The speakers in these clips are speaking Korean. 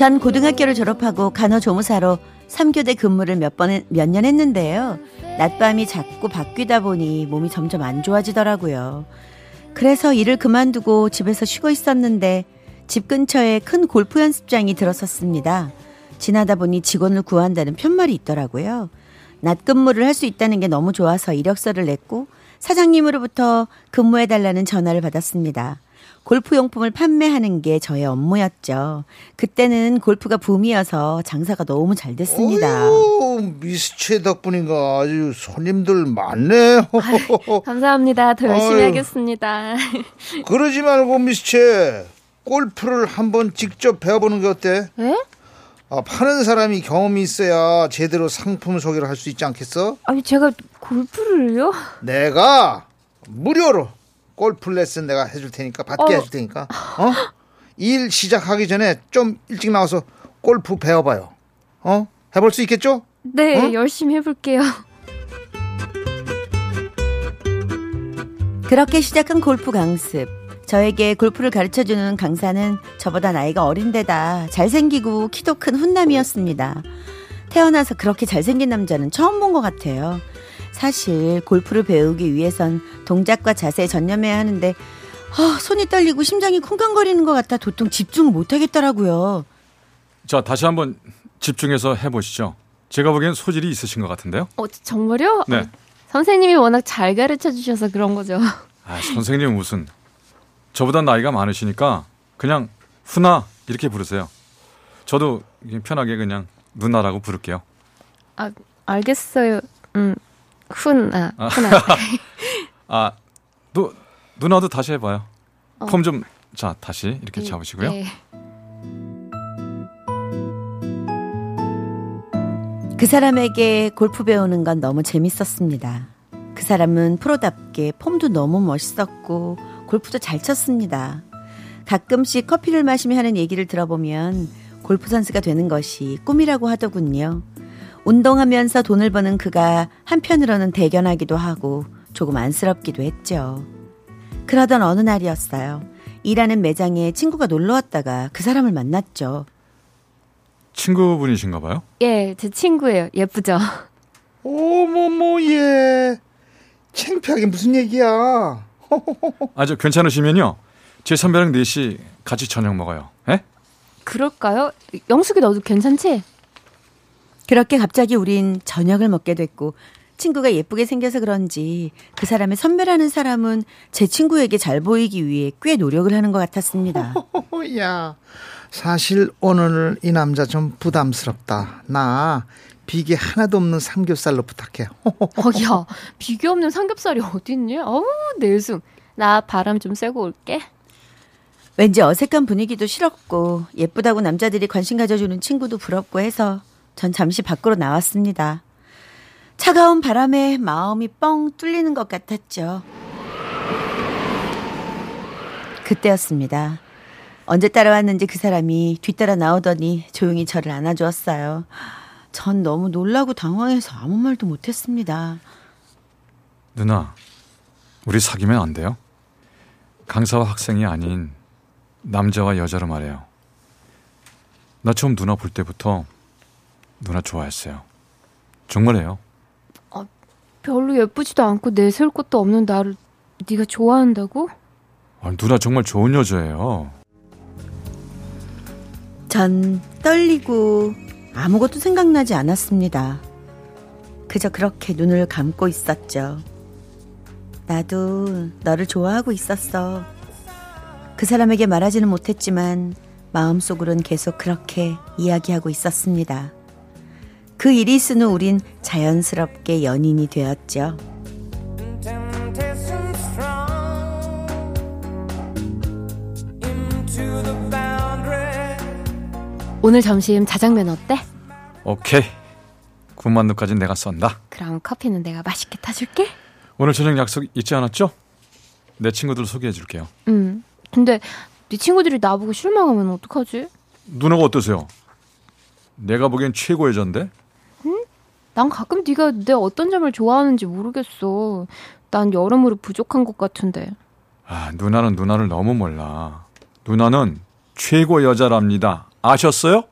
전 고등학교를 졸업하고 간호조무사로 3교대 근무를 몇 번, 몇 년 했는데요. 낮밤이 자꾸 바뀌다 보니 몸이 점점 안 좋아지더라고요. 그래서 일을 그만두고 집에서 쉬고 있었는데 집 근처에 큰 골프 연습장이 들어섰습니다. 지나다 보니 직원을 구한다는 편말이 있더라고요. 낮 근무를 할 수 있다는 게 너무 좋아서 이력서를 냈고 사장님으로부터 근무해달라는 전화를 받았습니다. 골프 용품을 판매하는 게 저의 업무였죠. 그때는 골프가 붐이어서 장사가 너무 잘 됐습니다. 오, 미스체 덕분인가 아주 손님들 많네. 아유, 감사합니다. 더 열심히 아유. 하겠습니다. 그러지 말고 미스체 골프를 한번 직접 배워보는 게 어때? 에? 아, 파는 사람이 경험이 있어야 제대로 상품 소개를 할 수 있지 않겠어? 아니 제가 골프를요? 내가 무료로 골프 레슨 내가 해줄 테니까 받게 어. 해줄 테니까 어? 일 시작하기 전에 좀 일찍 나와서 골프 배워봐요. 어? 해볼 수 있겠죠? 네, 어? 열심히 해볼게요. 그렇게 시작한 골프 강습. 저에게 골프를 가르쳐주는 강사는 저보다 나이가 어린데다 잘생기고 키도 큰 훈남이었습니다. 태어나서 그렇게 잘생긴 남자는 처음 본 것 같아요. 사실 골프를 배우기 위해선 동작과 자세에 전념해야 하는데 아, 손이 떨리고 심장이 쿵쾅거리는 것 같아 도통 집중을 못 하겠더라고요. 자 다시 한번 집중해서 해보시죠. 제가 보기엔 소질이 있으신 것 같은데요. 어, 정말요? 네. 어, 선생님이 워낙 잘 가르쳐 주셔서 그런 거죠. 아, 선생님 무슨 저보다 나이가 많으시니까 그냥 훈아 이렇게 부르세요. 저도 편하게 그냥 누나라고 부를게요. 아, 알겠어요. 음, 훈, 아, 아. 훈아. 아, 누 누나도 다시 해봐요. 어. 폼좀 자 다시 이렇게 잡으시고요. 네. 그 사람에게 골프 배우는 건 너무 재밌었습니다. 그 사람은 프로답게 폼도 너무 멋있었고 골프도 잘 쳤습니다. 가끔씩 커피를 마시며 하는 얘기를 들어보면 골프 선수가 되는 것이 꿈이라고 하더군요. 운동하면서 돈을 버는 그가 한편으로는 대견하기도 하고 조금 안쓰럽기도 했죠. 그러던 어느 날이었어요. 일하는 매장에 친구가 놀러 왔다가 그 사람을 만났죠. 친구분이신가 봐요. 예, 제 친구예요. 예쁘죠? 어머머 얘 창피하게 무슨 얘기야? 아, 저 괜찮으시면요. 제 선배랑 넷이 같이 저녁 먹어요. 예? 그럴까요? 영숙이 너도 괜찮지? 그렇게 갑자기 우린 저녁을 먹게 됐고 친구가 예쁘게 생겨서 그런지 그 사람의 선배라는 사람은 제 친구에게 잘 보이기 위해 꽤 노력을 하는 것 같았습니다. 야 사실 오늘 이 남자 좀 부담스럽다. 나 비계 하나도 없는 삼겹살로 부탁해. 어, 야, 비교 없는 삼겹살이 어딨니? 어우, 내숭. 나 바람 좀 쐬고 올게. 왠지 어색한 분위기도 싫었고 예쁘다고 남자들이 관심 가져주는 친구도 부럽고 해서 전 잠시 밖으로 나왔습니다. 차가운 바람에 마음이 뻥 뚫리는 것 같았죠. 그때였습니다. 언제 따라왔는지 그 사람이 뒤따라 나오더니 조용히 저를 안아주었어요. 전 너무 놀라고 당황해서 아무 말도 못했습니다. 누나, 우리 사귀면 안 돼요? 강사와 학생이 아닌 남자와 여자로 말해요. 나 처음 누나 볼 때부터 누나 좋아했어요. 정말해요. 별로 예쁘지도 않고 내세울 것도 없는 나를 네가 좋아한다고? 아, 누나 정말 좋은 여자예요. 전 떨리고 아무것도 생각나지 않았습니다. 그저 그렇게 눈을 감고 있었죠. 나도 너를 좋아하고 있었어. 그 사람에게 말하지는 못했지만 마음속으론 계속 그렇게 이야기하고 있었습니다. 그 일이 있은 후 우린 자연스럽게 연인이 되었죠. 오늘 점심 자장면 어때? 오케이. 군만두까진 내가 쏜다. 그럼 커피는 내가 맛있게 타줄게. 오늘 저녁 약속 잊지 않았죠? 내 친구들 소개해 줄게요. 음. 근데 네 친구들이 나보고 실망하면 어떡하지? 누나가 어떠세요? 내가 보기엔 최고의 전데 난 가끔 네가 내 어떤 점을 좋아하는지 모르겠어. 난 여러모로 부족한 것 같은데. 아, 누나는 누나를 너무 몰라. 누나는 최고 여자랍니다. 아셨어요?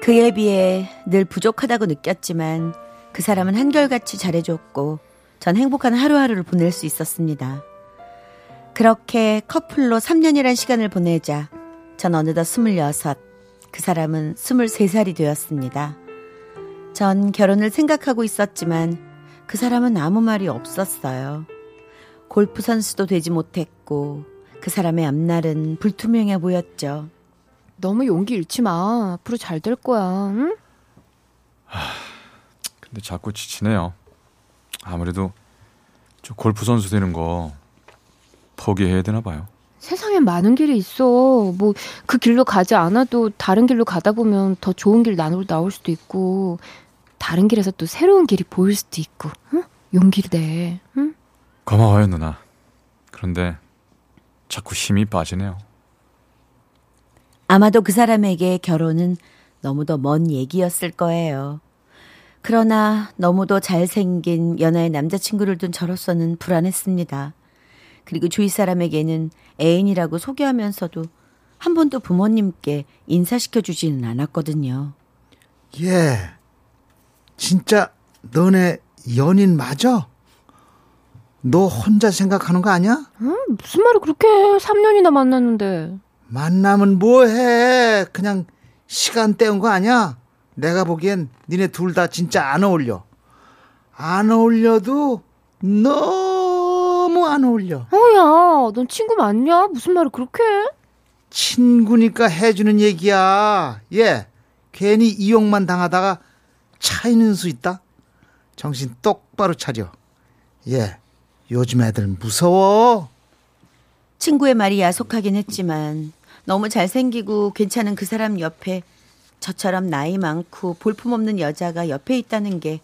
그에 비해 늘 부족하다고 느꼈지만 그 사람은 한결같이 잘해줬고 전 행복한 하루하루를 보낼 수 있었습니다. 그렇게 커플로 3년이란 시간을 보내자 전 어느덧 26, 그 사람은 23살이 되었습니다. 전 결혼을 생각하고 있었지만 그 사람은 아무 말이 없었어요. 골프 선수도 되지 못했고 그 사람의 앞날은 불투명해 보였죠. 너무 용기 잃지 마. 앞으로 잘 될 거야. 응? 근데 자꾸 지치네요. 아무래도 저 골프 선수 되는 거 포기해야 되나 봐요. 세상엔 많은 길이 있어. 뭐 그 길로 가지 않아도 다른 길로 가다 보면 더 좋은 길 나올 나올 수도 있고 다른 길에서 또 새로운 길이 보일 수도 있고. 응? 용기를 내. 응? 고마워요, 누나. 그런데 자꾸 힘이 빠지네요. 아마도 그 사람에게 결혼은 너무도 먼 얘기였을 거예요. 그러나 너무도 잘생긴 연하의 남자친구를 둔 저로서는 불안했습니다. 그리고 주위 사람에게는 애인이라고 소개하면서도 한 번도 부모님께 인사시켜 주지는 않았거든요. 예. 진짜 너네 연인 맞아? 너 혼자 생각하는 거 아니야? 응? 무슨 말을 그렇게 해? 3년이나 만났는데. 만나면 뭐해? 그냥 시간 때운 거 아니야? 내가 보기엔 니네 둘 다 진짜 안 어울려. 안 어울려도 너무 안 어울려. 어야, 넌 친구 맞냐? 무슨 말을 그렇게 해? 친구니까 해주는 얘기야. 예. 괜히 이용만 당하다가 차이는 수 있다. 정신 똑바로 차려. 예. 요즘 애들 무서워. 친구의 말이 야속하긴 했지만 너무 잘생기고 괜찮은 그 사람 옆에 저처럼 나이 많고 볼품없는 여자가 옆에 있다는 게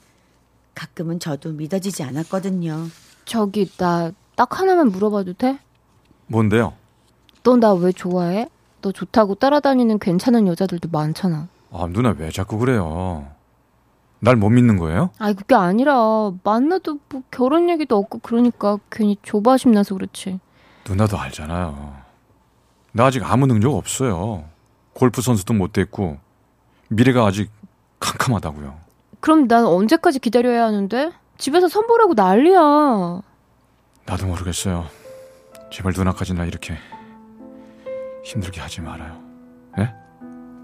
가끔은 저도 믿어지지 않았거든요. 저기 나 딱 하나만 물어봐도 돼? 뭔데요? 너 나 왜 좋아해? 너 좋다고 따라다니는 괜찮은 여자들도 많잖아. 아, 누나 왜 자꾸 그래요? 날 못 믿는 거예요? 아니 그게 아니라 만나도 뭐 결혼 얘기도 없고 그러니까 괜히 조바심 나서 그렇지. 누나도 알잖아요. 나 아직 아무 능력 없어요. 골프 선수도 못 됐고 미래가 아직 캄캄하다고요. 그럼 난 언제까지 기다려야 하는데? 집에서 선보라고 난리야. 나도 모르겠어요. 제발 누나까지 나 이렇게 힘들게 하지 말아요. 예?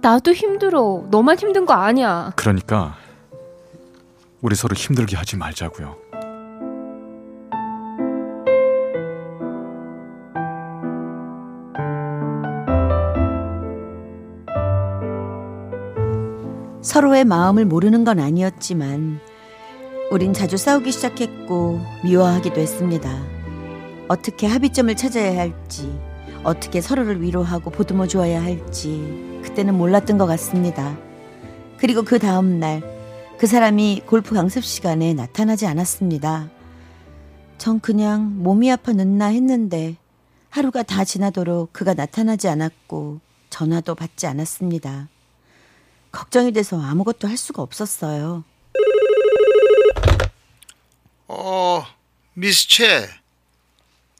나도 힘들어. 너만 힘든 거 아니야. 그러니까 우리 서로 힘들게 하지 말자고요. 서로의 마음을 모르는 건 아니었지만 우린 자주 싸우기 시작했고 미워하기도 했습니다. 어떻게 합의점을 찾아야 할지, 어떻게 서로를 위로하고 보듬어 주어야 할지 그때는 몰랐던 것 같습니다. 그리고 그 다음 날 그 사람이 골프 강습 시간에 나타나지 않았습니다. 전 그냥 몸이 아파 늦나 했는데 하루가 다 지나도록 그가 나타나지 않았고 전화도 받지 않았습니다. 걱정이 돼서 아무것도 할 수가 없었어요. 어, 미스 채.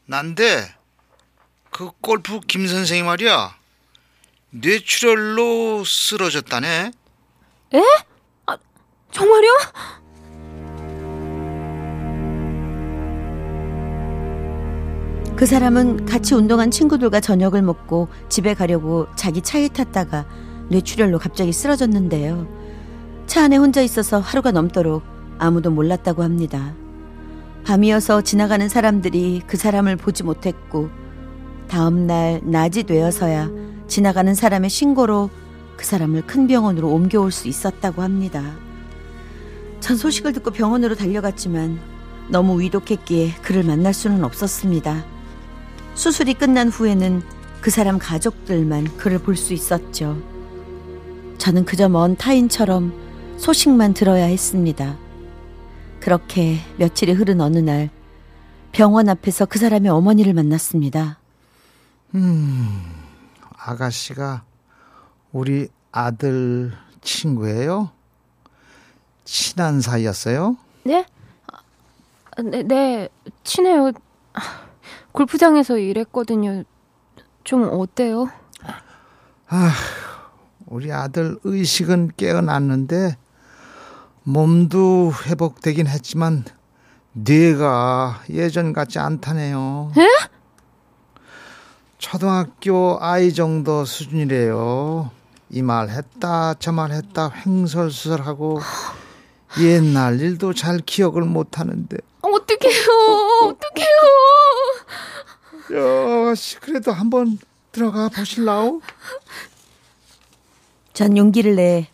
난데 그 골프 김 선생이 말이야. 뇌출혈로 쓰러졌다네. 정말요? 그 사람은 같이 운동한 친구들과 저녁을 먹고 집에 가려고 자기 차에 탔다가 뇌출혈로 갑자기 쓰러졌는데요. 차 안에 혼자 있어서 하루가 넘도록 아무도 몰랐다고 합니다. 밤이어서 지나가는 사람들이 그 사람을 보지 못했고 다음 날 낮이 되어서야 지나가는 사람의 신고로 그 사람을 큰 병원으로 옮겨올 수 있었다고 합니다. 전 소식을 듣고 병원으로 달려갔지만 너무 위독했기에 그를 만날 수는 없었습니다. 수술이 끝난 후에는 그 사람 가족들만 그를 볼 수 있었죠. 저는 그저 먼 타인처럼 소식만 들어야 했습니다. 그렇게 며칠이 흐른 어느 날 병원 앞에서 그 사람의 어머니를 만났습니다. 아가씨가 우리 아들 친구예요? 친한 사이였어요? 네? 아, 네, 네, 친해요. 아, 골프장에서 일했거든요. 좀 어때요? 우리 아들 의식은 깨어났는데 몸도 회복되긴 했지만 뇌가 예전 같지 않다네요. 에? 초등학교 아이 정도 수준이래요. 이 말 했다 저 말 했다 횡설수설하고 옛날 일도 잘 기억을 못 하는데 어떡해요, 어떡해요. 야, 씨, 그래도 한번 들어가 보실라우? 전 용기를 내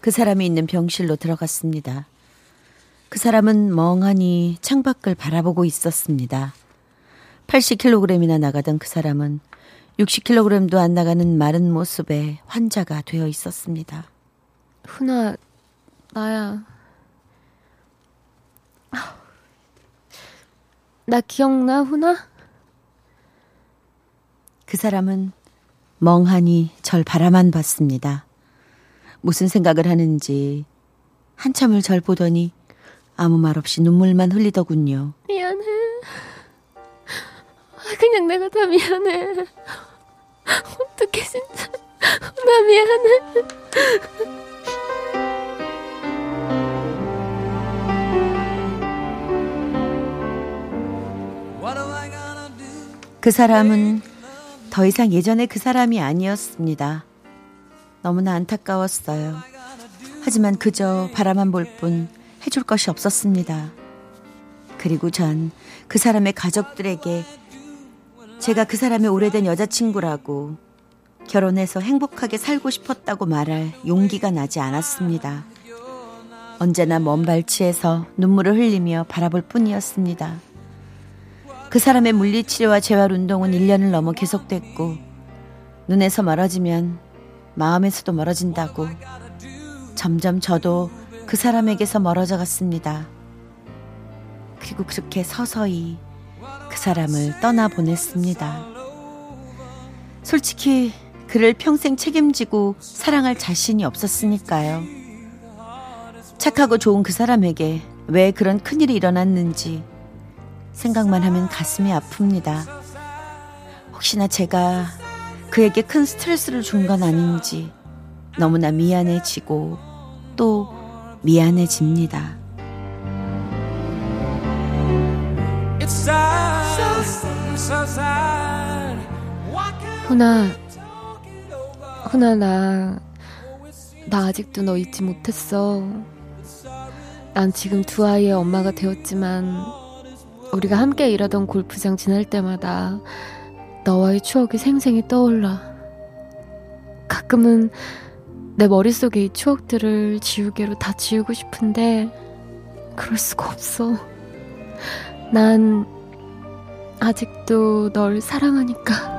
그 사람이 있는 병실로 들어갔습니다. 그 사람은 멍하니 창밖을 바라보고 있었습니다. 80kg이나 나가던 그 사람은 60kg도 안 나가는 마른 모습의 환자가 되어 있었습니다. 훈아, 나야. 아, 나 기억나, 훈아? 그 사람은 멍하니 절 바라만 봤습니다. 무슨 생각을 하는지 한참을 절 보더니 아무 말 없이 눈물만 흘리더군요. 미안해. 아, 그냥 내가 다 미안해. 어떡해, 진짜. 나 미안해. 그 사람은 더 이상 예전의 그 사람이 아니었습니다. 너무나 안타까웠어요. 하지만 그저 바라만 볼 뿐 해줄 것이 없었습니다. 그리고 전 그 사람의 가족들에게 제가 그 사람의 오래된 여자친구라고 결혼해서 행복하게 살고 싶었다고 말할 용기가 나지 않았습니다. 언제나 먼 발치에서 눈물을 흘리며 바라볼 뿐이었습니다. 그 사람의 물리치료와 재활 운동은 1년을 넘어 계속됐고 눈에서 멀어지면 마음에서도 멀어진다고 점점 저도 그 사람에게서 멀어져 갔습니다. 그리고 그렇게 서서히 그 사람을 떠나 보냈습니다. 솔직히 그를 평생 책임지고 사랑할 자신이 없었으니까요. 착하고 좋은 그 사람에게 왜 그런 큰일이 일어났는지 생각만 하면 가슴이 아픕니다. 혹시나 제가 그에게 큰 스트레스를 준 건 아닌지 너무나 미안해지고 또 미안해집니다. 훈아, 훈아, 나, 나 아직도 너 잊지 못했어. 난 지금 두 아이의 엄마가 되었지만, 우리가 함께 일하던 골프장 지날 때마다 너와의 추억이 생생히 떠올라. 가끔은 내 머릿속에 이 추억들을 지우개로 다 지우고 싶은데, 그럴 수가 없어. 난 아직도 널 사랑하니까.